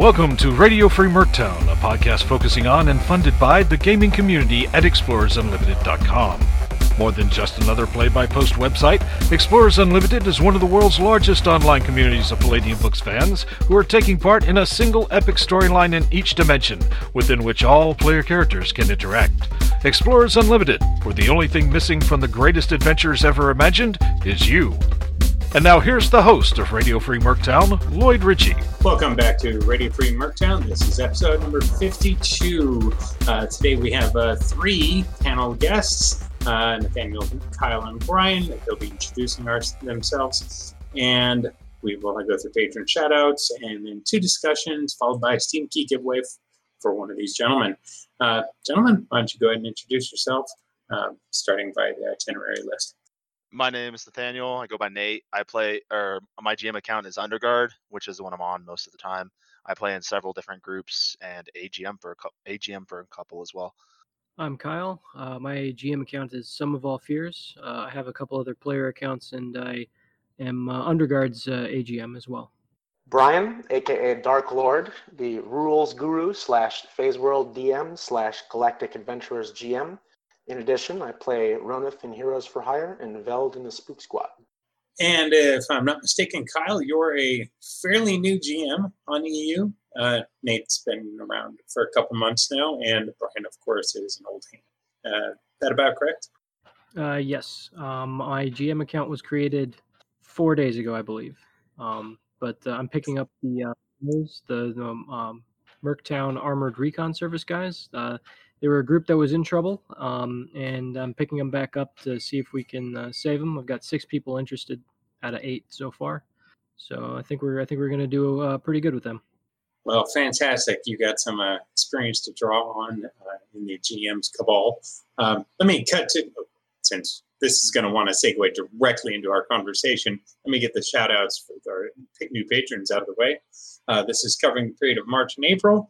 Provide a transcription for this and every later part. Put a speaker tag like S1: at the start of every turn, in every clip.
S1: Welcome to Radio Free Merctown, a podcast focusing on and funded by the gaming community at ExplorersUnlimited.com. More than just another play by post website, Explorers Unlimited is one of the world's largest online communities of Palladium Books fans who are taking part in a single epic storyline in each dimension, within which all player characters can interact. Explorers Unlimited, where the only thing missing from the greatest adventures ever imagined is you. And now here's the host of Radio Free Merctown, Lloyd Ritchey.
S2: Welcome back to Radio Free Merctown. This is episode number 52. Uh, today we have uh, three panel guests uh, Nathaniel, Kyle, and Brian. They'll be introducing our, themselves. And we will go through patron shoutouts and then two discussions, followed by a Steam Key giveaway for one of these gentlemen. Uh, gentlemen, why don't you go ahead and introduce yourself, uh, starting by the itinerary list
S3: my name is Nathaniel. I go by Nate. I play, or my GM account is Underguard, which is the one I'm on most of the time. I play in several different groups and AGM for a couple, AGM for a couple as well.
S4: I'm Kyle. Uh, my GM account is Sum of All Fears. Uh, I have a couple other player accounts, and I am uh, Underguard's uh, AGM as well.
S5: Brian, aka Dark Lord, the rules guru slash Phase World DM slash Galactic Adventurers GM. In addition, I play Ronith in Heroes for Hire and Veld in the Spook Squad.
S2: And if I'm not mistaken, Kyle, you're a fairly new GM on EU. Uh, Nate's been around for a couple months now, and Brian, of course, is an old hand. Uh, that about correct?
S4: Uh, yes. Um, my GM account was created four days ago, I believe. Um, but uh, I'm picking up the uh, the, the um, Merctown Armored Recon Service guys. Uh, they were a group that was in trouble, um, and I'm picking them back up to see if we can uh, save them. I've got six people interested out of eight so far, so I think we're I think we're going to do uh, pretty good with them.
S2: Well, fantastic! You got some uh, experience to draw on uh, in the GM's cabal. Um, let me cut to since this is going to want to segue directly into our conversation. Let me get the shout outs for our new patrons out of the way. Uh, this is covering the period of March and April.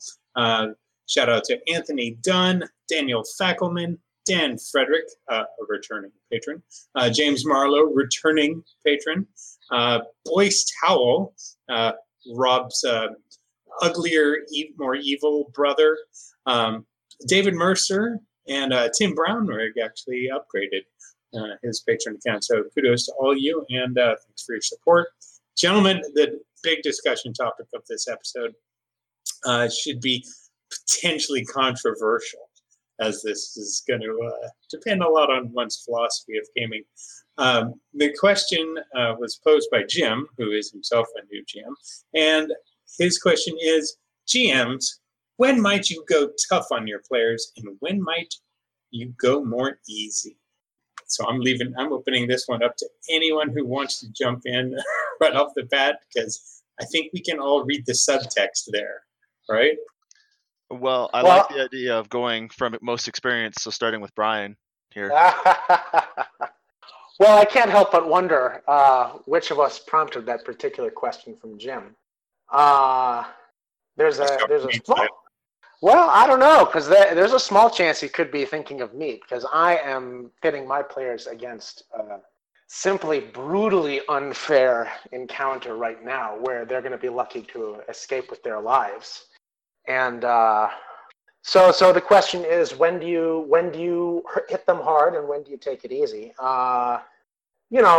S2: Uh, Shout out to Anthony Dunn, Daniel Fackelman, Dan Frederick, uh, a returning patron, uh, James Marlow, returning patron, uh, Boyce Towell, uh, Rob's uh, uglier, e- more evil brother, um, David Mercer, and uh, Tim Brownrigg actually upgraded his patron account. So kudos to all you, and thanks for your support. Gentlemen, the big discussion topic of this episode should be potentially controversial, as this is going to uh, depend a lot on one's philosophy of gaming. Um, the question uh, was posed by Jim, who is himself a new GM, and his question is GMs, when might you go tough on your players and when might you go more easy? So I'm leaving, I'm opening this one up to anyone who wants to jump in right off the bat because I think we can all read the subtext there, right?
S3: Well, I well, like the idea of going from most experience, so starting with Brian here.
S5: well, I can't help but wonder uh, which of us prompted that particular question from Jim. Uh, there's a there's a small, well, I don't know because there, there's a small chance he could be thinking of me because I am pitting my players against uh, simply brutally unfair encounter right now where they're going to be lucky to escape with their lives and uh, so so the question is when do you when do you hit them hard and when do you take it easy? Uh, you know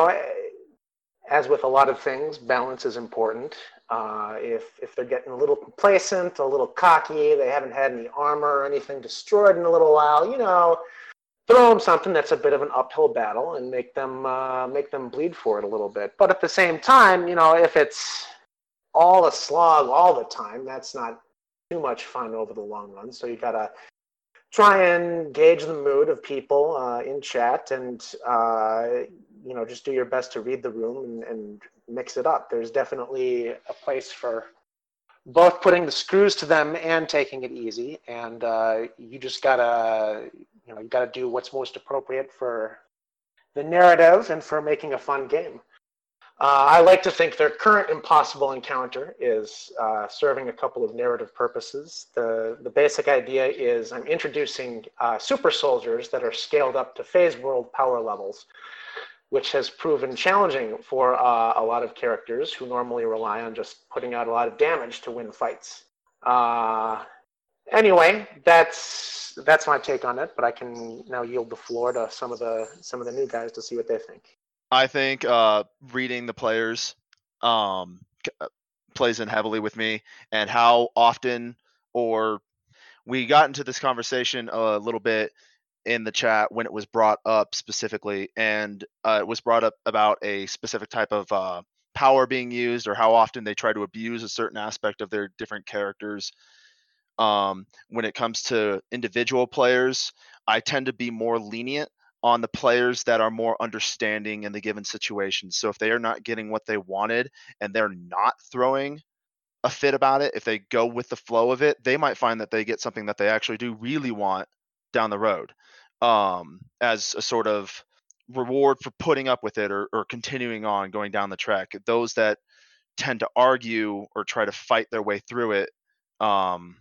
S5: as with a lot of things balance is important. Uh, if if they're getting a little complacent a little cocky they haven't had any armor or anything destroyed in a little while you know throw them something that's a bit of an uphill battle and make them uh, make them bleed for it a little bit. But at the same time you know if it's all a slog all the time that's not too much fun over the long run. So you gotta try and gauge the mood of people uh, in chat, and uh, you know just do your best to read the room and, and mix it up. There's definitely a place for both putting the screws to them and taking it easy, and uh, you just gotta you know you gotta do what's most appropriate for the narrative and for making a fun game. Uh, I like to think their current impossible encounter is uh, serving a couple of narrative purposes. The, the basic idea is I'm introducing uh, super soldiers that are scaled up to phase world power levels, which has proven challenging for uh, a lot of characters who normally rely on just putting out a lot of damage to win fights. Uh, anyway, that's that's my take on it. But I can now yield the floor to some of the some of the new guys to see what they think.
S3: I think uh, reading the players um, uh, plays in heavily with me, and how often or we got into this conversation a little bit in the chat when it was brought up specifically, and uh, it was brought up about a specific type of uh, power being used or how often they try to abuse a certain aspect of their different characters. Um, when it comes to individual players, I tend to be more lenient on the players that are more understanding in the given situation. So if they are not getting what they wanted and they're not throwing a fit about it, if they go with the flow of it, they might find that they get something that they actually do really want down the road um, as a sort of reward for putting up with it or, or continuing on going down the track. Those that tend to argue or try to fight their way through it, um,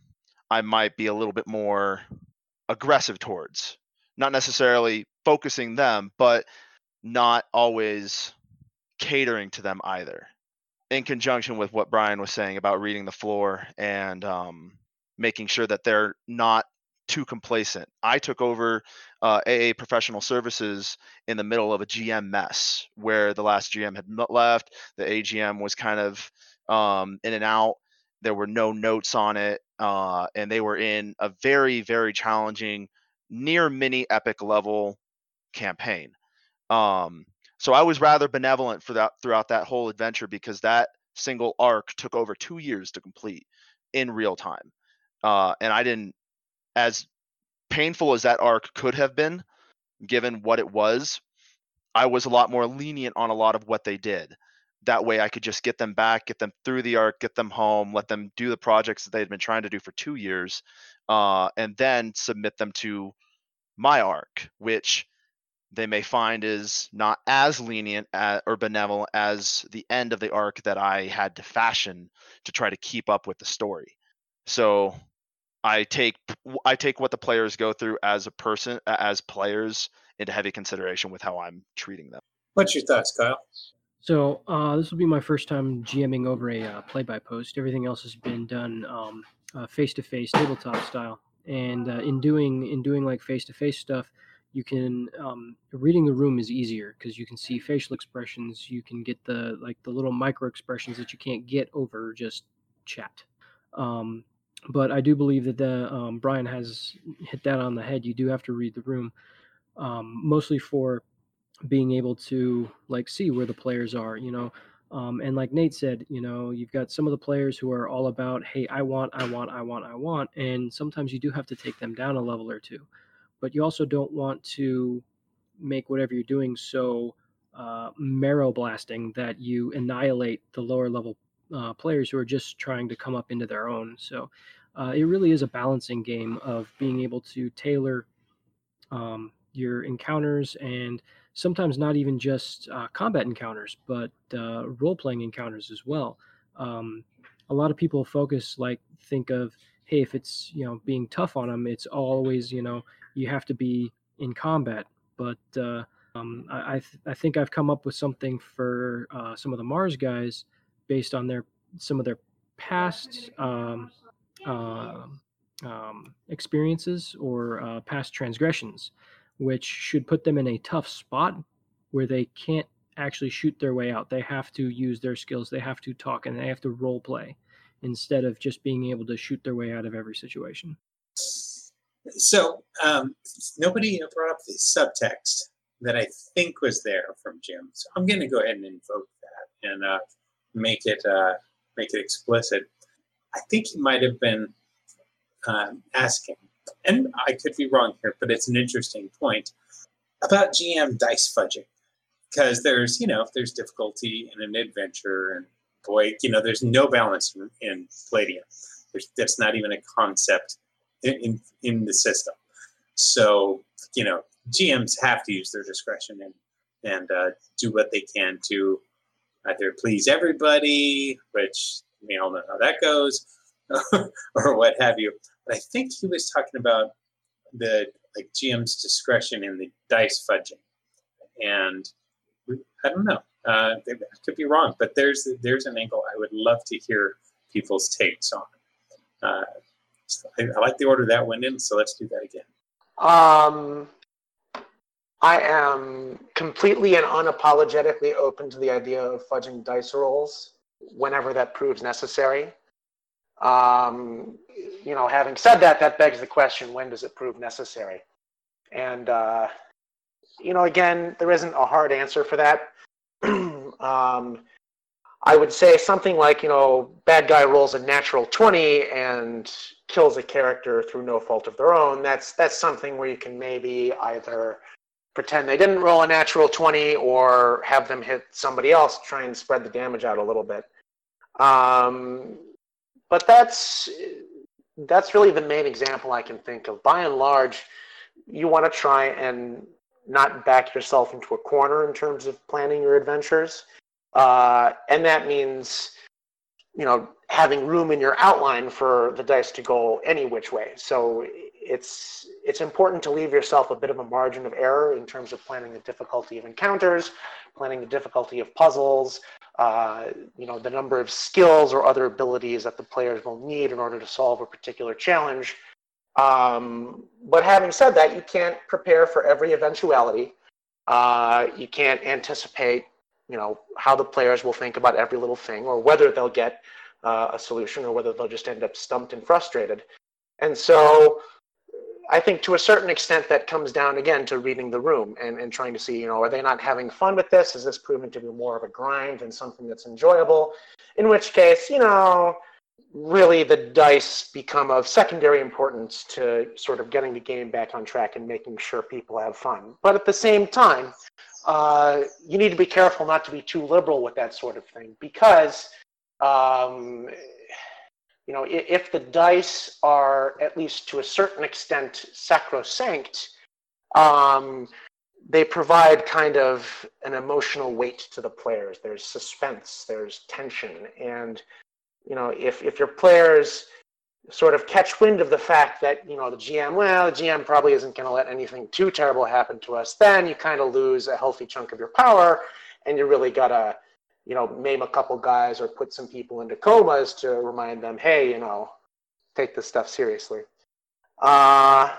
S3: I might be a little bit more aggressive towards. Not necessarily focusing them, but not always catering to them either. In conjunction with what Brian was saying about reading the floor and um, making sure that they're not too complacent. I took over uh, AA professional services in the middle of a GM mess where the last GM had left. The AGM was kind of um, in and out. There were no notes on it. Uh, and they were in a very, very challenging, near mini epic level campaign. Um, so I was rather benevolent for that throughout that whole adventure because that single arc took over two years to complete in real time. Uh, and I didn't, as painful as that arc could have been, given what it was, I was a lot more lenient on a lot of what they did. That way I could just get them back, get them through the arc, get them home, let them do the projects that they had been trying to do for two years, uh, and then submit them to my arc, which they may find is not as lenient at, or benevolent as the end of the arc that I had to fashion to try to keep up with the story. So I take I take what the players go through as a person as players into heavy consideration with how I'm treating them.
S2: What's your thoughts, Kyle?
S4: So uh, this will be my first time GMing over a uh, play-by-post. Everything else has been done um, face-to-face, tabletop style. And uh, in doing in doing like face-to-face stuff, you can um, reading the room is easier because you can see facial expressions you can get the like the little micro expressions that you can't get over just chat. Um, but i do believe that the um, brian has hit that on the head. You do have to read the room um, mostly for being able to like see where the players are you know um, and like nate said you know you've got some of the players who are all about hey i want i want i want i want and sometimes you do have to take them down a level or two but you also don't want to make whatever you're doing so uh, marrow blasting that you annihilate the lower level uh, players who are just trying to come up into their own. So uh, it really is a balancing game of being able to tailor um, your encounters and sometimes not even just uh, combat encounters, but uh, role playing encounters as well. Um, a lot of people focus like think of hey if it's you know being tough on them it's always you know you have to be in combat. But uh, um, I, I, th- I, think I've come up with something for uh, some of the Mars guys based on their some of their past um, uh, um, experiences or uh, past transgressions, which should put them in a tough spot where they can't actually shoot their way out. They have to use their skills. They have to talk and they have to role play instead of just being able to shoot their way out of every situation.
S2: So um, nobody brought up the subtext that I think was there from Jim. So I'm going to go ahead and invoke that and uh, make it uh, make it explicit. I think he might have been um, asking, and I could be wrong here, but it's an interesting point about GM dice fudging because there's you know if there's difficulty in an adventure and boy you know there's no balance in, in Palladium. There's, that's not even a concept in, in the system. So, you know, GMs have to use their discretion and, and uh, do what they can to either please everybody, which we all know how that goes, or what have you. But I think he was talking about the like GM's discretion in the dice fudging, and I don't know. Uh, I could be wrong, but there's there's an angle I would love to hear people's takes on. Uh, I, I, like the order that went in, so let's do that again.
S5: Um, I am completely and unapologetically open to the idea of fudging dice rolls whenever that proves necessary. Um, you know, having said that, that begs the question: when does it prove necessary? And uh, you know, again, there isn't a hard answer for that. um, I would say something like, you know, bad guy rolls a natural 20 and kills a character through no fault of their own. That's that's something where you can maybe either pretend they didn't roll a natural 20 or have them hit somebody else, try and spread the damage out a little bit. Um, but that's that's really the main example I can think of. By and large, you want to try and not back yourself into a corner in terms of planning your adventures. Uh, and that means, you know, having room in your outline for the dice to go any which way. So it's it's important to leave yourself a bit of a margin of error in terms of planning the difficulty of encounters, planning the difficulty of puzzles, uh, you know, the number of skills or other abilities that the players will need in order to solve a particular challenge. Um, but having said that, you can't prepare for every eventuality. Uh, you can't anticipate, you know, how the players will think about every little thing, or whether they'll get uh, a solution, or whether they'll just end up stumped and frustrated. And so, I think to a certain extent that comes down again to reading the room and, and trying to see, you know, are they not having fun with this? Is this proven to be more of a grind than something that's enjoyable? In which case, you know, really the dice become of secondary importance to sort of getting the game back on track and making sure people have fun. But at the same time, uh, you need to be careful not to be too liberal with that sort of thing because um, you know, if the dice are at least to a certain extent sacrosanct, um, they provide kind of an emotional weight to the players. There's suspense, there's tension, and you know, if if your players sort of catch wind of the fact that you know the GM, well, the GM probably isn't going to let anything too terrible happen to us, then you kind of lose a healthy chunk of your power, and you really gotta you know, maim a couple guys or put some people into comas to remind them, hey, you know, take this stuff seriously. Uh,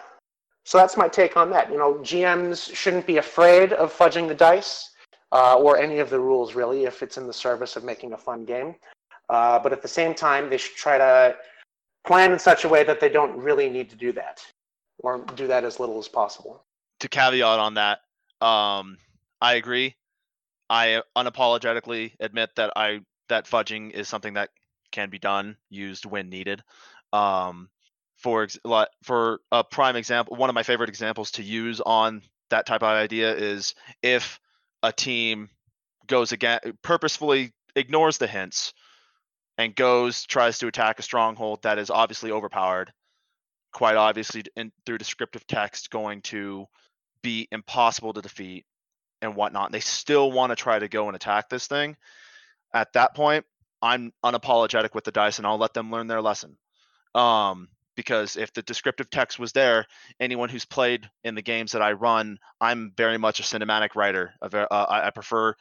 S5: so that's my take on that. You know, GMs shouldn't be afraid of fudging the dice uh, or any of the rules, really, if it's in the service of making a fun game. Uh, but at the same time, they should try to plan in such a way that they don't really need to do that or do that as little as possible.
S3: To caveat on that, um, I agree. I unapologetically admit that I that fudging is something that can be done, used when needed. Um, for for a prime example, one of my favorite examples to use on that type of idea is if a team goes again purposefully ignores the hints and goes tries to attack a stronghold that is obviously overpowered quite obviously in, through descriptive text going to be impossible to defeat and whatnot. They still want to try to go and attack this thing. At that point, I'm unapologetic with the dice, and I'll let them learn their lesson. Um, because if the descriptive text was there, anyone who's played in the games that I run, I'm very much a cinematic writer. Uh, I prefer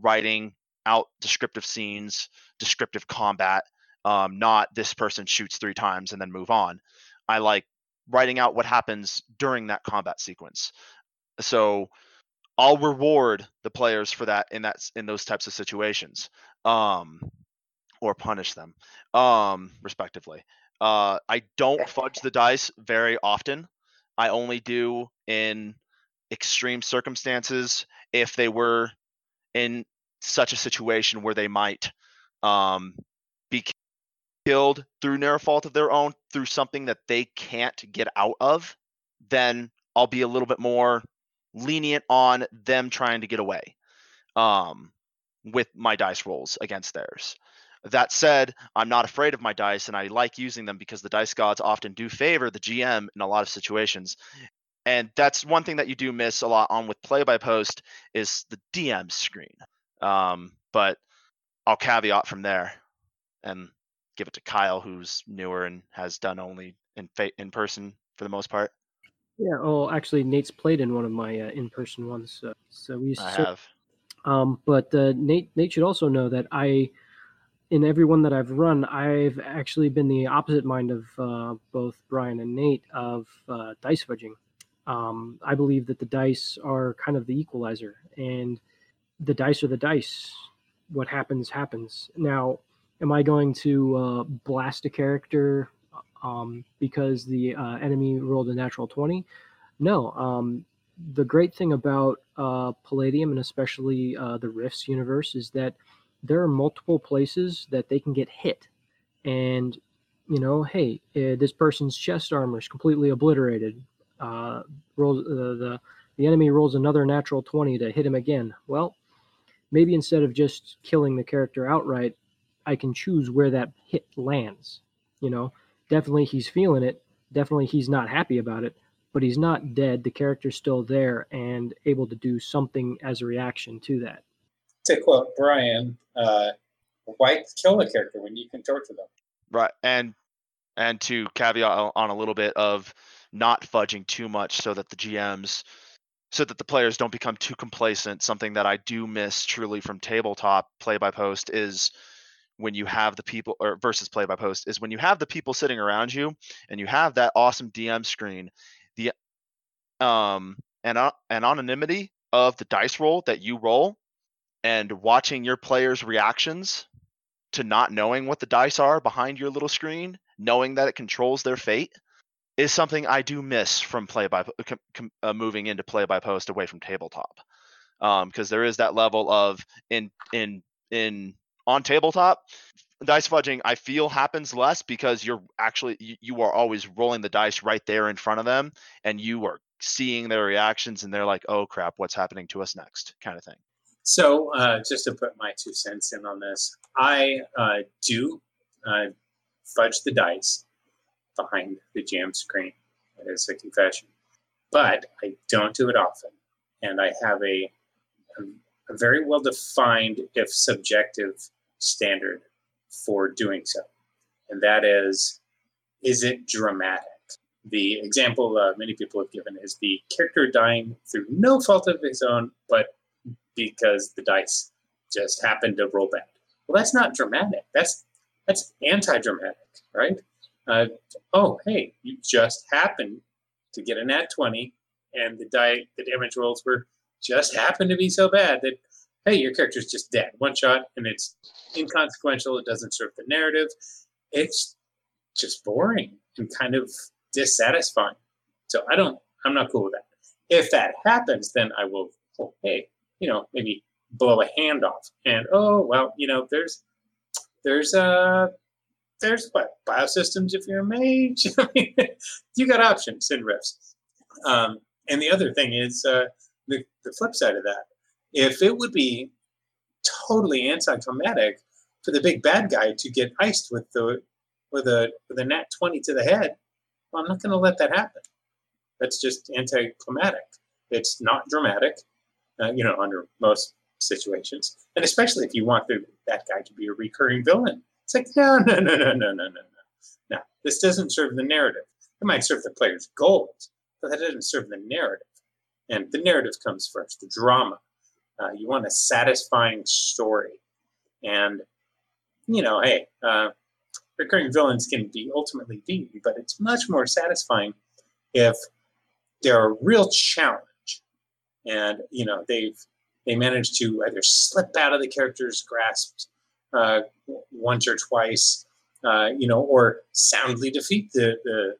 S3: writing out descriptive scenes, descriptive combat, um, not this person shoots three times and then move on. I like writing out what happens during that combat sequence. So I'll reward the players for that in that in those types of situations, um, or punish them, um, respectively. Uh, I don't fudge the dice very often. I only do in extreme circumstances if they were in such a situation where they might um, be killed through no fault of their own through something that they can't get out of then i'll be a little bit more lenient on them trying to get away um, with my dice rolls against theirs. That said, I'm not afraid of my dice and I like using them because the dice gods often do favor the GM in a lot of situations. And that's one thing that you do miss a lot on with play by post is the DM screen. Um, but I'll caveat from there and give it to Kyle, who's newer and has done only in fa- in person for the most part.
S4: Yeah. Oh, actually, Nate's played in one of my uh, in-person ones, so, so we used
S3: I have.
S4: Um, but uh, Nate, Nate should also know that I in every one that I've run, I've actually been the opposite mind of uh, both Brian and Nate of uh, dice fudging. Um, I believe that the dice are kind of the equalizer, and the dice are the dice. What happens, happens. Now, am I going to uh, blast a character um, because the uh, enemy rolled a natural 20? No. Um, the great thing about uh, Palladium and especially uh, the Rifts universe is that there are multiple places that they can get hit. And, you know, hey, uh, this person's chest armor is completely obliterated. Uh, rolls, uh, the, the enemy rolls another natural 20 to hit him again. Well, maybe instead of just killing the character outright, I can choose where that hit lands. You know, definitely he's feeling it. Definitely he's not happy about it, but he's not dead. The character's still there and able to do something as a reaction to that.
S2: To quote Brian, uh, why kill a character when you can torture them?
S3: Right, and and to caveat on a little bit of not fudging too much so that the GMs so that the players don't become too complacent. Something that I do miss truly from tabletop play by post is when you have the people or versus play by post is when you have the people sitting around you and you have that awesome DM screen, the um and uh, anonymity of the dice roll that you roll and watching your players' reactions to not knowing what the dice are behind your little screen, knowing that it controls their fate is something I do miss from play by uh, moving into play by post away from tabletop. Because um, there is that level of in in in on tabletop dice fudging i feel happens less because you're actually you, are always rolling the dice right there in front of them and you are seeing their reactions and they're like oh crap what's happening to us next kind of thing
S2: so uh, just to put my two cents in on this i uh, do uh, fudge the dice behind the jam screen. It is a confession. But I don't do it often. And I have a, a, a very well defined, if subjective, standard for doing so. And that is is it dramatic? The example uh, many people have given is the character dying through no fault of his own, but because the dice just happened to roll bad. Well, that's not dramatic. That's that's anti-dramatic, right? uh, oh, hey, you just happened to get a nat 20, and the, die, the damage rolls were just happened to be so bad that, hey, your character's just dead. One shot, and it's inconsequential. It doesn't serve the narrative. It's just boring and kind of dissatisfying. So I don't, I'm not cool with that. If that happens, then I will, oh, hey, you know, maybe blow a hand off. And, oh, well, you know, there's, there's uh, there's what biosystems if you're a mage. You got options in Rifts. Um, and the other thing is uh, the, the flip side of that. If it would be totally anti-traumatic for the big bad guy to get iced with the with a with a nat 20 to the head, well, I'm not going to let that happen. That's just anticlimactic. It's not dramatic, uh, you know, under most situations, and especially if you want the, that guy to be a recurring villain it's like, no, no, no, no, no, no, no, no. No, this doesn't serve the narrative. It might serve the player's goals, but that doesn't serve the narrative. And the narrative comes first, the drama. Uh, you want a satisfying story. And, you know, hey, uh, recurring villains can be ultimately beaten, but it's much more satisfying if they're a real challenge. And, you know, they've they manage to either slip out of the character's grasp uh, once or twice, uh, you know, or soundly defeat the, the,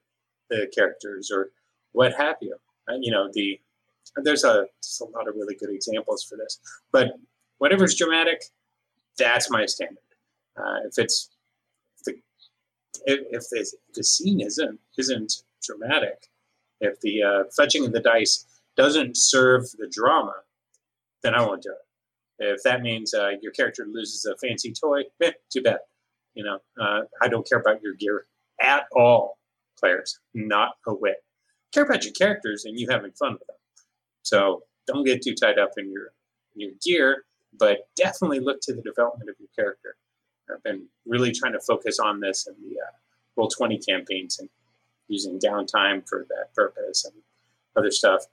S2: the characters or what have you. Uh, you know, the there's a, a lot of really good examples for this. But whatever's dramatic, that's my standard. Uh, if it's the if, if the, the scene isn't isn't dramatic, if the uh, fetching of the dice doesn't serve the drama, then I won't do it. If that means uh, your character loses a fancy toy, eh, too bad. You know, uh, I don't care about your gear at all, players. Not a whit. Care about your characters and you having fun with them. So don't get too tied up in your your gear, but definitely look to the development of your character. I've been really trying to focus on this in the uh, Roll Twenty campaigns and using downtime for that purpose and other stuff.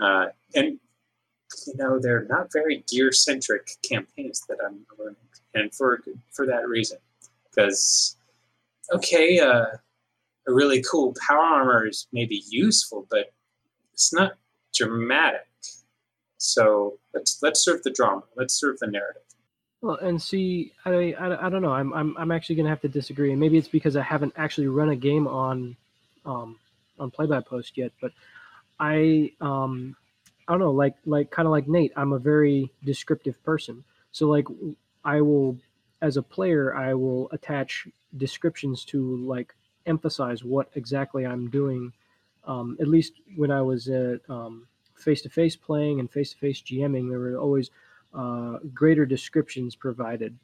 S2: Uh, and you know, they're not very gear centric campaigns that I'm learning. and for for that reason, because okay, uh, a really cool power armor is maybe useful, but it's not dramatic. So let's let's serve the drama. Let's serve the narrative.
S4: Well, and see, I, I, I don't know. I'm, I'm, I'm actually going to have to disagree, and maybe it's because I haven't actually run a game on, um, on play by post yet. But I, um, I don't know, like, like kind of like Nate. I'm a very descriptive person, so like, I will, as a player, I will attach descriptions to like emphasize what exactly I'm doing. Um, at least when I was at face to face playing and face to face GMing, there were always uh, greater descriptions provided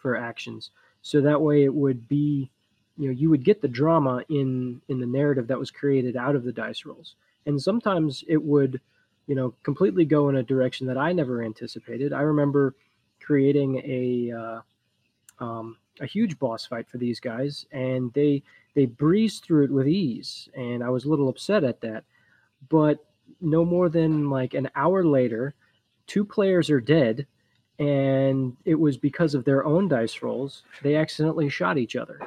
S4: for actions. So that way it would be, you know, you would get the drama in in the narrative that was created out of the dice rolls. And sometimes it would, you know, completely go in a direction that I never anticipated. I remember creating a uh, um, a huge boss fight for these guys, and they they breezed through it with ease, and I was a little upset at that. But no more than like an hour later, two players are dead and it was because of their own dice rolls they accidentally shot each other.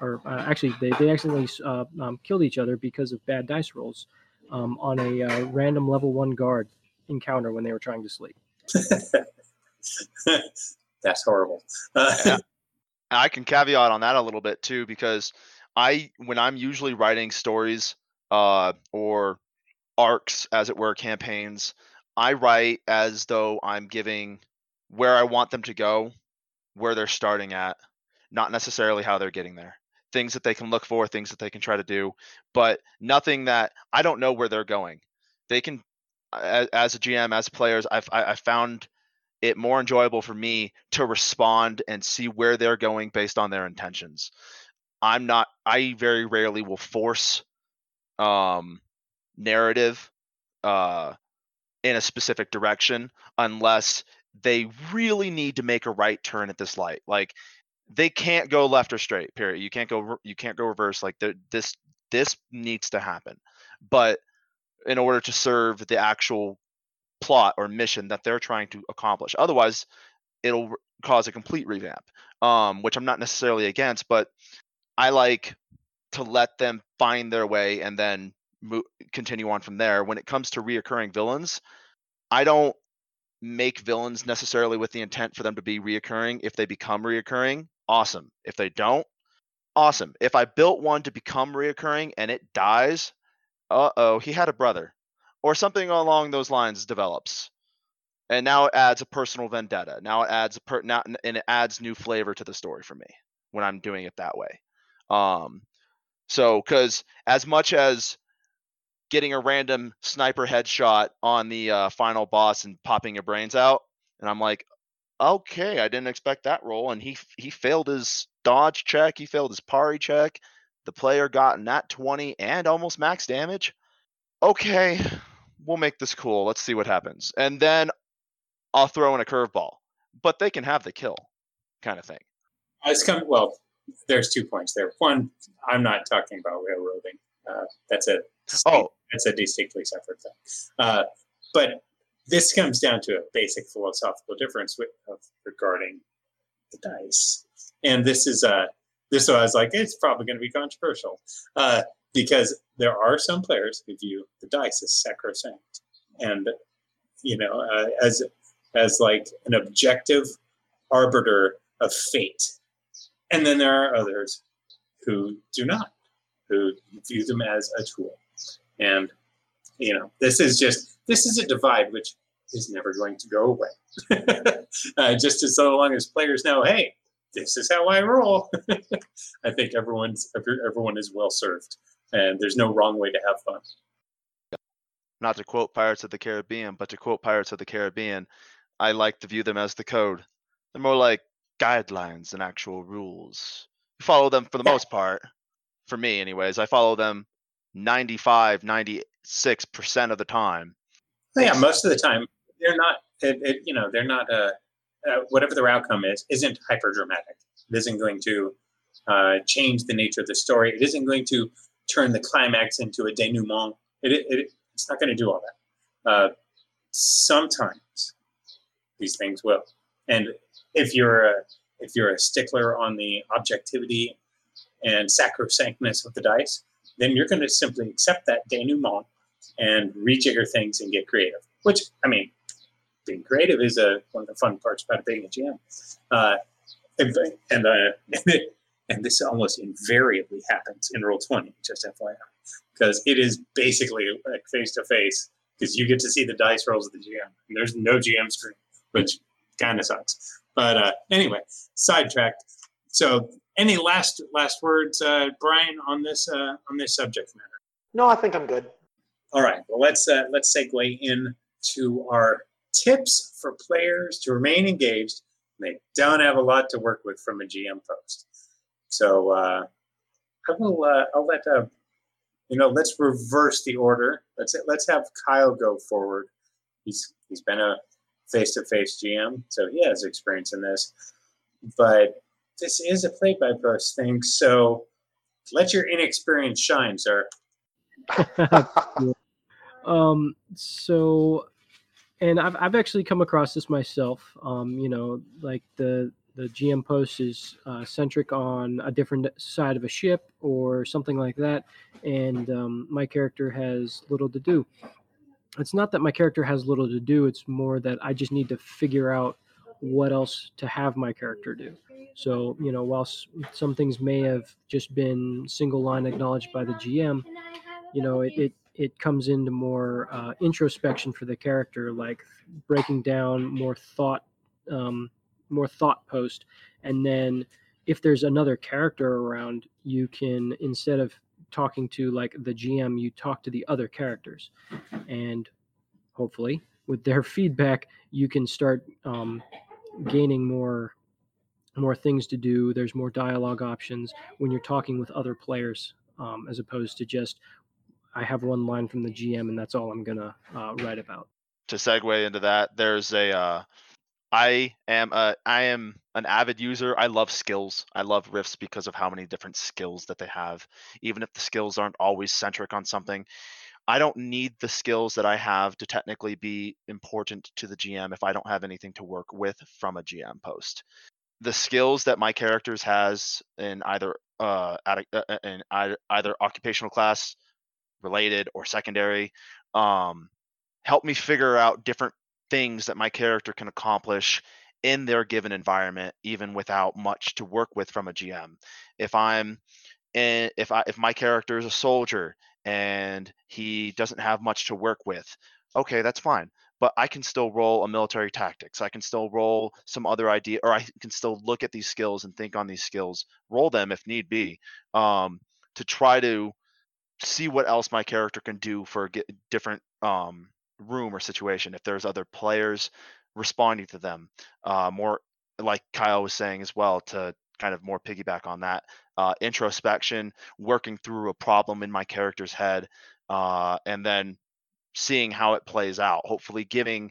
S4: Or uh, actually they, they accidentally uh, um, killed each other because of bad dice rolls um, on a uh, random level one guard encounter when they were trying to sleep.
S2: That's horrible.
S3: Yeah. i can caveat on that a little bit too because i when i'm usually writing stories uh, or arcs as it were campaigns I write as though I'm giving where I want them to go, where they're starting at, not necessarily how they're getting there. Things that they can look for, things that they can try to do, but nothing that I don't know where they're going. They can, as, a GM, as players, I've I found it more enjoyable for me to respond and see where they're going based on their intentions. I'm not. I very rarely will force um, narrative uh, in a specific direction unless they really need to make a right turn at this light. Like they can't go left or straight. Period. You can't go. You can't go reverse. Like this. This needs to happen. But in order to serve the actual plot or mission that they're trying to accomplish, otherwise it'll cause a complete revamp. Um, which I'm not necessarily against, but I like to let them find their way and then continue on from there. When it comes to reoccurring villains, I don't make villains necessarily with the intent for them to be reoccurring. If they become reoccurring, awesome. If they don't, awesome. If I built one to become reoccurring and it dies, uh oh, he had a brother, or something along those lines develops, and now it adds a personal vendetta. Now it adds a per now and it adds new flavor to the story for me when I'm doing it that way. Um, so because as much as getting a random sniper headshot on the uh, final boss and popping your brains out. And I'm like, okay, I didn't expect that roll. And he he failed his dodge check. He failed his parry check. The player got nat 20 and almost max damage. Okay, we'll make this cool. Let's see what happens. And then I'll throw in a curveball. But they can have the kill, kind of thing.
S2: It's come well. There's two points there. One, I'm not talking about railroading. Uh, that's a oh, that's a distinctly separate thing. Uh, but this comes down to a basic philosophical difference with, of, regarding the dice, and this is a uh, this I was like it's probably going to be controversial uh, because there are some players who view the dice as sacrosanct, and you know uh, as as like an objective arbiter of fate, and then there are others who do not who view them as a tool. And, you know, this is just, this is a divide which is never going to go away. uh, just as so long as players know, hey, this is how I roll. I think everyone's everyone is well served, and there's no wrong way to have fun.
S3: Not to quote Pirates of the Caribbean, but to quote Pirates of the Caribbean, I like to view them as the code. They're more like guidelines than actual rules. You follow them for the most part, for me anyways. I follow them 95, 96% of the time.
S2: Yeah, most of the time they're not, it, it, you know, they're not, uh, uh, whatever their outcome is, isn't hyper dramatic. It isn't going to uh, change the nature of the story. It isn't going to turn the climax into a denouement. It, it, it's not going to do all that. Uh, sometimes these things will. And if you're a, if you're a stickler on the objectivity and sacrosanctness of the dice, then you're going to simply accept that denouement and rejigger things and get creative. Which, I mean, being creative is a, one of the fun parts about being a GM. Uh, and and, uh, and this almost invariably happens in Roll20, just FYI, because it is basically like face to face because you get to see the dice rolls of the GM. And there's no GM screen, which kind of sucks. But uh, anyway, sidetracked. So, any last last words, uh, Brian, on this uh, on this subject matter?
S5: No, I think I'm good.
S2: All right. Well, let's uh, let's segue in to our tips for players to remain engaged. They don't have a lot to work with from a GM post. So uh, I will. Uh, I'll let uh, you know. Let's reverse the order. Let's let's have Kyle go forward. He's he's been a face-to-face GM, so he has experience in this. But this is a play-by-post thing, so let your inexperience shine, sir.
S4: um. So, and I've I've actually come across this myself. Um. You know, like the the GM post is uh, centric on a different side of a ship or something like that, and um, my character has little to do. It's not that my character has little to do; it's more that I just need to figure out what else to have my character do. So, you know, whilst some things may have just been single line acknowledged by the GM, you know, it, it, it comes into more uh, introspection for the character, like breaking down more thought um, more thought post and then if there's another character around you can instead of talking to like the gm you talk to the other characters and hopefully with their feedback you can start um, gaining more more things to do there's more dialogue options when you're talking with other players um, as opposed to just i have one line from the gm and that's all i'm gonna uh, write about
S3: to segue into that there's a uh, I am a I am an avid user. I love skills. I love rifts because of how many different skills that they have. Even if the skills aren't always centric on something, I don't need the skills that I have to technically be important to the GM if I don't have anything to work with from a GM post. The skills that my characters has in either uh, a, uh, in either occupational class related or secondary um, help me figure out different things that my character can accomplish in their given environment even without much to work with from a gm if i'm in, if i if my character is a soldier and he doesn't have much to work with okay that's fine but i can still roll a military tactics i can still roll some other idea or i can still look at these skills and think on these skills roll them if need be um, to try to see what else my character can do for a different um, room or situation if there's other players responding to them uh, more like kyle was saying as well to kind of more piggyback on that uh, introspection working through a problem in my character's head uh, and then seeing how it plays out hopefully giving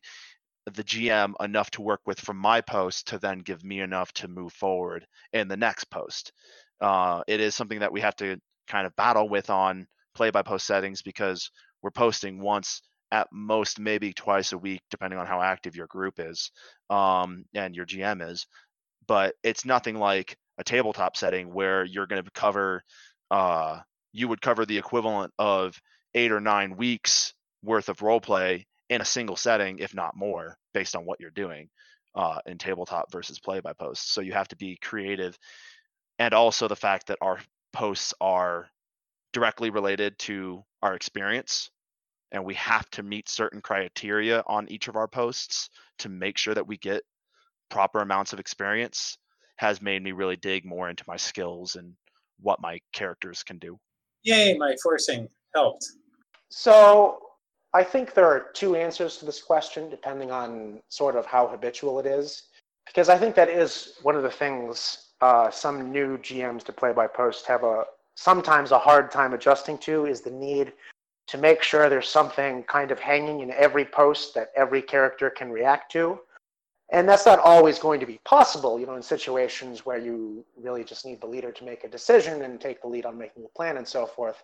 S3: the gm enough to work with from my post to then give me enough to move forward in the next post uh, it is something that we have to kind of battle with on play by post settings because we're posting once at most maybe twice a week, depending on how active your group is um, and your GM is. But it's nothing like a tabletop setting where you're going to cover, uh, you would cover the equivalent of eight or nine weeks worth of role play in a single setting, if not more, based on what you're doing uh, in tabletop versus play by post. So you have to be creative. And also the fact that our posts are directly related to our experience and we have to meet certain criteria on each of our posts to make sure that we get proper amounts of experience has made me really dig more into my skills and what my characters can do.
S2: Yay, my forcing helped.
S5: So I think there are two answers to this question, depending on sort of how habitual it is. Because I think that is one of the things uh, some new GMs to play by post have a sometimes a hard time adjusting to is the need to make sure there's something kind of hanging in every post that every character can react to. And that's not always going to be possible, you know, in situations where you really just need the leader to make a decision and take the lead on making the plan and so forth.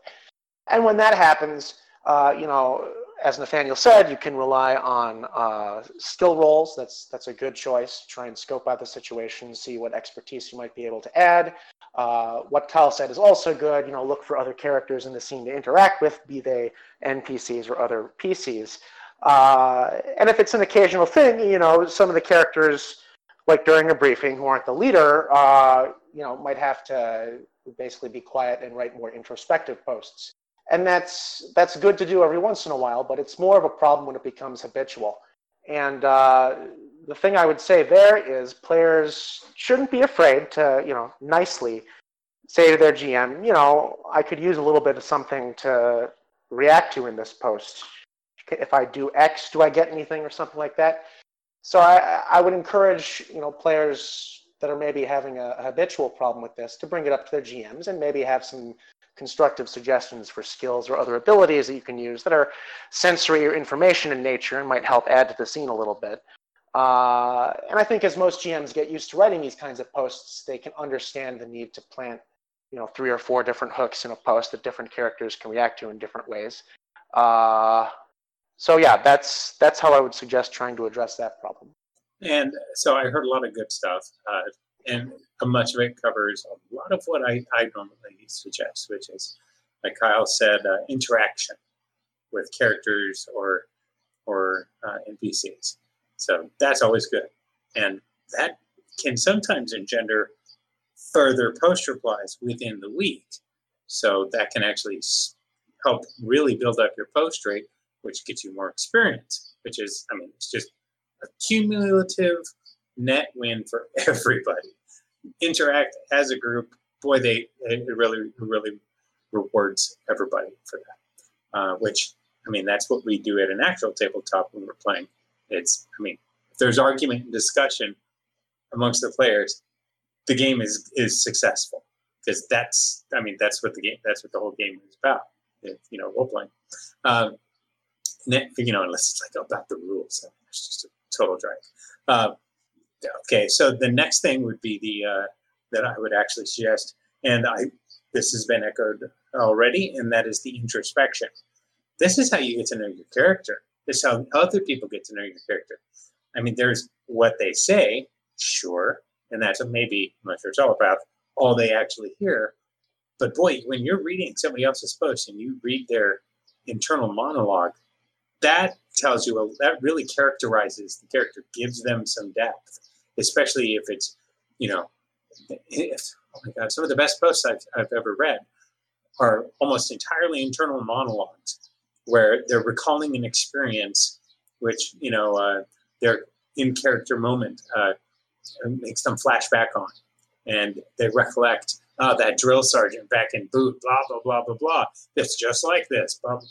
S5: And when that happens, uh, you know, as Nathaniel said, you can rely on uh, skill rolls. That's that's a good choice. Try and scope out the situation, see what expertise you might be able to add. Uh, what Kyle said is also good. You know, look for other characters in the scene to interact with, be they NPCs or other PCs. Uh, and if it's an occasional thing, you know, some of the characters, like during a briefing, who aren't the leader, uh, you know, might have to basically be quiet and write more introspective posts. And that's that's good to do every once in a while but it's more of a problem when it becomes habitual. And uh, the thing i would say there is players shouldn't be afraid to you know nicely say to their gm you know i could use a little bit of something to react to in this post if i do x do i get anything or something like that so i, I would encourage you know players that are maybe having a, a habitual problem with this to bring it up to their gms and maybe have some constructive suggestions for skills or other abilities that you can use that are sensory or information in nature and might help add to the scene a little bit. Uh, and I think as most GMs get used to writing these kinds of posts, they can understand the need to plant, you know, three or four different hooks in a post that different characters can react to in different ways. Uh, so yeah, that's that's how I would suggest trying to address that problem.
S2: And so I heard a lot of good stuff. Uh, and much of it covers a lot of what I, I normally suggest, which is, like Kyle said, uh, interaction with characters or or uh, NPCs. So that's always good, and that can sometimes engender further post replies within the week. So that can actually help really build up your post rate, which gets you more experience. Which is, I mean, it's just a cumulative net win for everybody. Interact as a group, boy, they it really really rewards everybody for that. Uh, which I mean, that's what we do at an actual tabletop when we're playing. It's I mean, if there's argument and discussion amongst the players, the game is is successful because that's I mean that's what the game that's what the whole game is about. It, you know, role playing. Um, you know, unless it's like about the rules, it's just a total drag. Uh, Okay, so the next thing would be the uh, that I would actually suggest, and I this has been echoed already, and that is the introspection. This is how you get to know your character. This is how other people get to know your character. I mean, there's what they say, sure, and that's maybe what their telepath, all they actually hear. But boy, when you're reading somebody else's post and you read their internal monologue, that tells you a, that really characterizes the character, gives them some depth especially if it's, you know, if, oh my God, some of the best posts I've, I've ever read are almost entirely internal monologues where they're recalling an experience which, you know, uh, their in character moment uh, makes them flash back on. And they recollect, oh, that drill sergeant back in boot, blah, blah, blah, blah, blah. It's just like this. Blah, blah.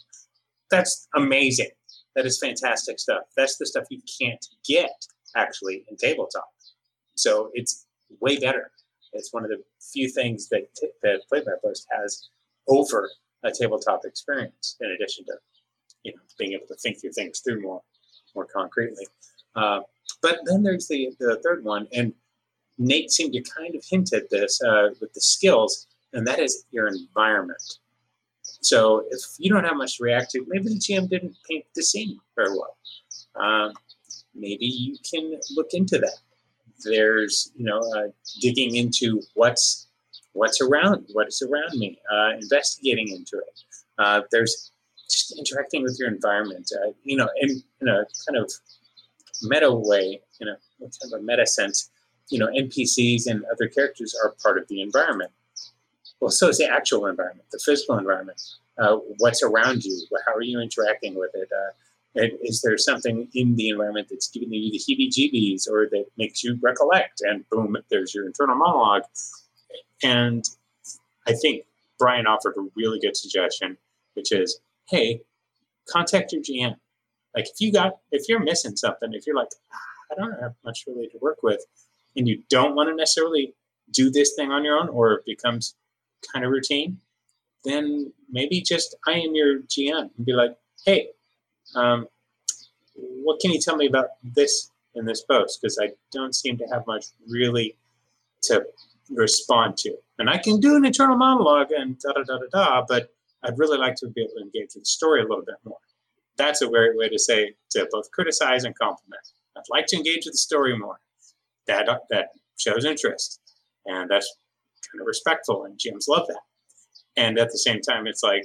S2: That's amazing. That is fantastic stuff. That's the stuff you can't get actually in tabletop. So it's way better. It's one of the few things that that Play by Post has over a tabletop experience, in addition to you know being able to think through things through more more concretely. Uh, but then there's the the third one, and Nate seemed to kind of hint at this uh, with the skills, and that is your environment. So if you don't have much to react to, maybe the GM didn't paint the scene very well. Um, maybe you can look into that. There's you know uh, digging into what's what's around what's around me uh, investigating into it. Uh, there's just interacting with your environment uh, you know in, in a kind of meta way in a kind of a meta sense you know npcs and other characters are part of the environment well so is the actual environment the physical environment uh, what's around you how are you interacting with it uh, is there something in the environment that's giving you the heebie-jeebies or that makes you recollect? And boom, there's your internal monologue. And I think Brian offered a really good suggestion, which is, hey, contact your GM. Like if you got, if you're missing something, if you're like, ah, I don't have much really to work with, and you don't want to necessarily do this thing on your own, or it becomes kind of routine, then maybe just I am your GM and be like, hey, um, what can you tell me about this in this post? Because I don't seem to have much really to respond to. And I can do an internal monologue and da da da da da, but I'd really like to be able to engage with the story a little bit more. that's a great way to say to both criticize and compliment. I'd like to engage with the story more. That that shows interest, and that's kind of respectful, and GMs love that. And at the same time, it's like,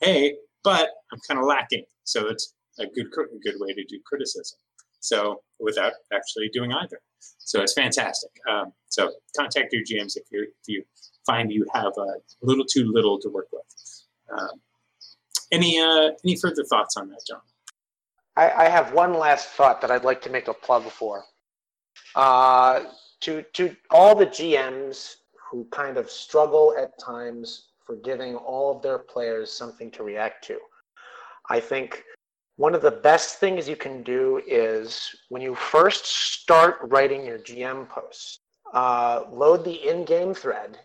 S2: hey, but I'm kind of lacking. So it's a good a good way to do criticism. So without actually doing either. So it's fantastic. Um, so contact your GMs if you if you find you have a little too little to work with. Um, any uh, any further thoughts on that, John?
S5: I, I, have one last thought that I'd like to make a plug for. Uh, to to all the GMs who kind of struggle at times for giving all of their players something to react to. I think one of the best things you can do is when you first start writing your GM posts, uh, load the in game thread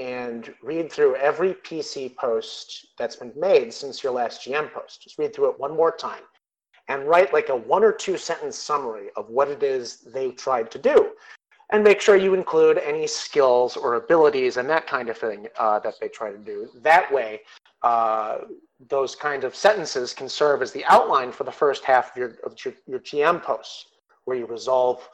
S5: and read through every PC post that's been made since your last GM post. Just read through it one more time and write like a one or two sentence summary of what it is they tried to do. And make sure you include any skills or abilities and that kind of thing uh, that they try to do. That way, uh, those kind of sentences can serve as the outline for the first half of your, of your, your GM posts, where you resolve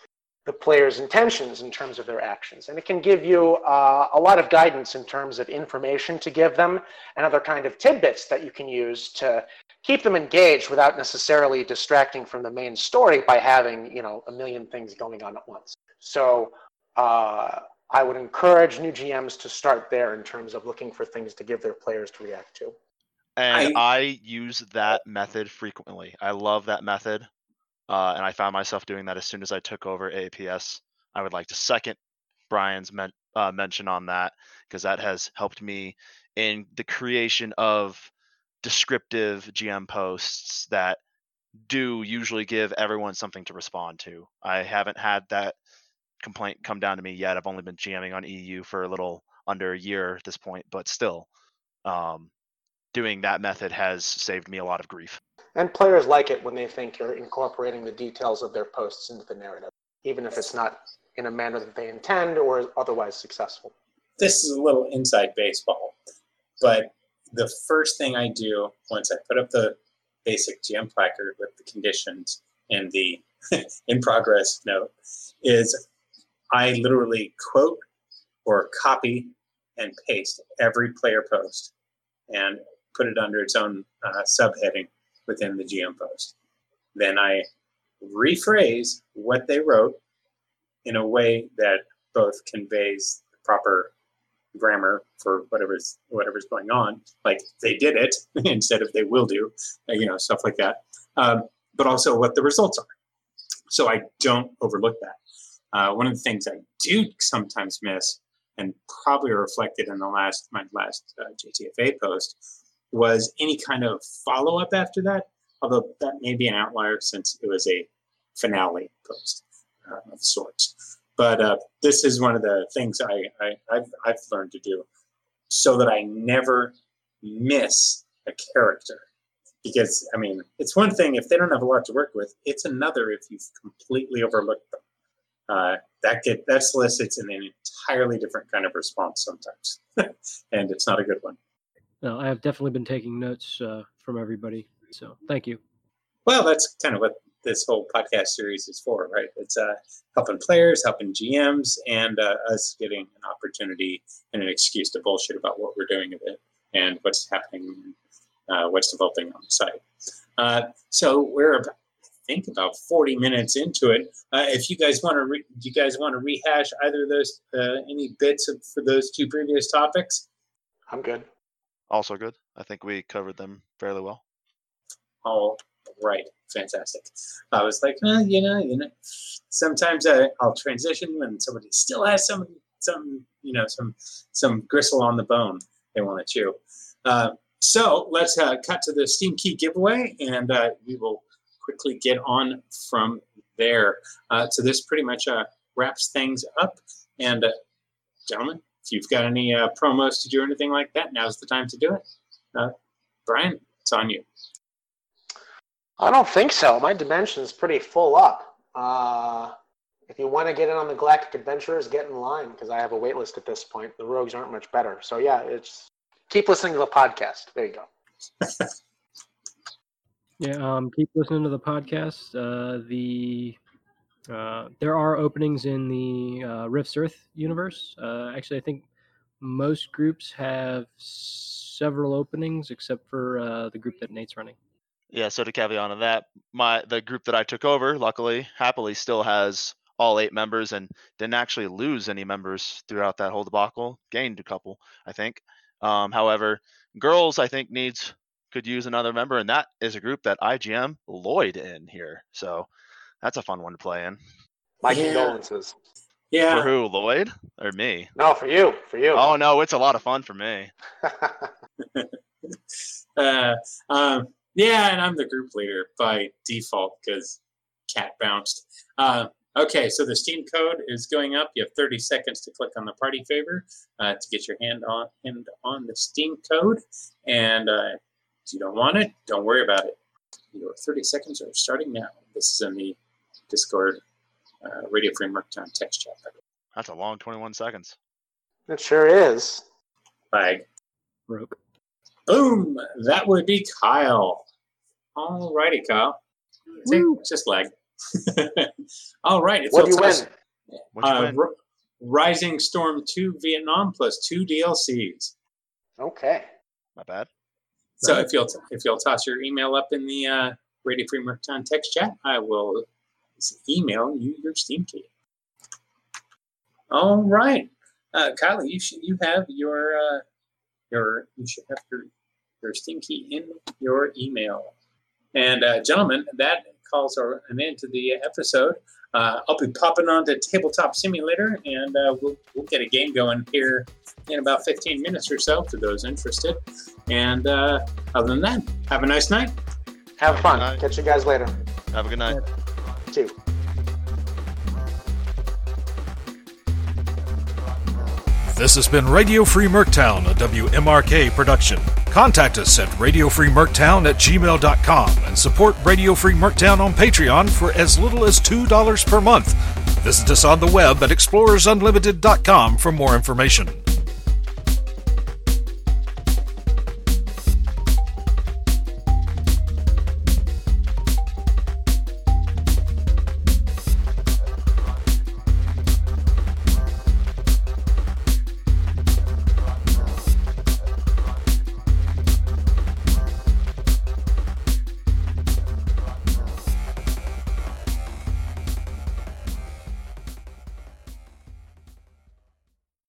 S5: the player's intentions in terms of their actions. And it can give you uh, a lot of guidance in terms of information to give them and other kind of tidbits that you can use to keep them engaged without necessarily distracting from the main story by having, you know, a million things going on at once. So uh, I would encourage new GMs to start there in terms of looking for things to give their players to react to.
S3: And I, I use that method frequently. I love that method. Uh, and I found myself doing that as soon as I took over APS. I would like to second Brian's men- uh, mention on that because that has helped me in the creation of descriptive GM posts that do usually give everyone something to respond to. I haven't had that complaint come down to me yet. I've only been jamming on EU for a little under a year at this point, but still, um, doing that method has saved me a lot of grief.
S5: And players like it when they think you're incorporating the details of their posts into the narrative, even if it's not in a manner that they intend or otherwise successful.
S2: This is a little inside baseball, but the first thing I do once I put up the basic GM placard with the conditions and the in progress note is I literally quote or copy and paste every player post and put it under its own uh, subheading within the GM post. Then I rephrase what they wrote in a way that both conveys the proper grammar for whatever's whatever's going on. Like they did it instead of they will do, uh, you know, stuff like that. Um, but also what the results are. So I don't overlook that. Uh, one of the things I do sometimes miss, and probably reflected in the last my last uh, JTFA post, was any kind of follow up after that. Although that may be an outlier since it was a finale post uh, of sorts. But uh, this is one of the things I, I I've, I've learned to do so that I never miss a character because I mean, it's one thing if they don't have a lot to work with. It's another if you've completely overlooked them uh, that get that solicits an entirely different kind of response sometimes, and it's not a good one.
S4: No, I have definitely been taking notes uh, from everybody. So thank you.
S2: Well, that's kind of what this whole podcast series is for, right? It's uh, helping players, helping GMs, and uh, us getting an opportunity and an excuse to bullshit about what we're doing with it and what's happening, uh, what's developing on the site. Uh, so we're about think about 40 minutes into it. Uh, if you guys want to, re- do you guys want to rehash either of those, uh, any bits of, for those two previous topics?
S5: I'm good.
S3: Also good. I think we covered them fairly well.
S2: All right, fantastic. I was like, eh, you know, you know, sometimes I, I'll transition when somebody still has some, some, you know, some, some gristle on the bone they want to chew. Uh, so let's uh, cut to the Steam Key giveaway, and uh, we will quickly get on from there. Uh, so this pretty much uh, wraps things up. And uh, gentlemen, if you've got any uh, promos to do or anything like that, now's the time to do it. Uh, Brian, it's on you.
S5: I don't think so. My dimension is pretty full up. Uh, if you want to get in on the Galactic Adventurers, get in line because I have a wait list at this point. The rogues aren't much better. So yeah, it's keep listening to the podcast. There you go.
S4: Yeah, um, keep listening to the podcast. Uh, the uh, there are openings in the uh, Rifts Earth universe. Uh, actually, I think most groups have several openings, except for uh, the group that Nate's running.
S3: Yeah. So to caveat on that, my the group that I took over, luckily, happily, still has all eight members and didn't actually lose any members throughout that whole debacle. Gained a couple, I think. Um, however, girls, I think needs could use another member, and that is a group that IGM Lloyd in here. So that's a fun one to play in.
S5: My
S2: Yeah.
S5: condolences.
S2: Yeah.
S3: For who, Lloyd or me?
S5: No, for you, for you.
S3: Oh no, it's a lot of fun for me.
S2: uh, um, yeah, and I'm the group leader by default because cat bounced. Uh, okay, so the Steam code is going up. You have 30 seconds to click on the party favor uh, to get your hand on hand on the Steam code. And uh, if you don't want it, don't worry about it. Your 30 seconds are starting now. This is in the Discord uh, Radio Free Merctown text chat
S3: That's a long 21 seconds.
S5: it sure is.
S2: flag.
S4: Broke.
S2: Boom! That would be Kyle. All righty, Kyle. See, just lag. All right. It's
S5: What do you win?
S3: What'd you
S2: Uh,
S3: win?
S2: R- Rising Storm 2 Vietnam plus two DLCs.
S5: Okay.
S3: My bad.
S2: So if you'll if you'll toss your email up in the uh, Radio Free Merctown text chat, I will email you your Steam key. All right, uh, Kylie, you should you have your uh, your you should have your your Steam key in your email. And uh, gentlemen, that calls our, an end to the episode. Uh, I'll be popping on to Tabletop Simulator, and uh, we'll we'll get a game going here in about 15 minutes or so for those interested. And uh, other than that, have a nice night.
S5: Have fun.
S3: night.
S5: Catch you guys later.
S3: Have a good night.
S5: Two.
S1: This has been Radio Free Merctown, a WMRK production. Contact us at radiofreemerctown at gmail.com and support Radio Free Merctown on Patreon for as little as $2 per month. Visit us on the web at explorersunlimited.com for more information.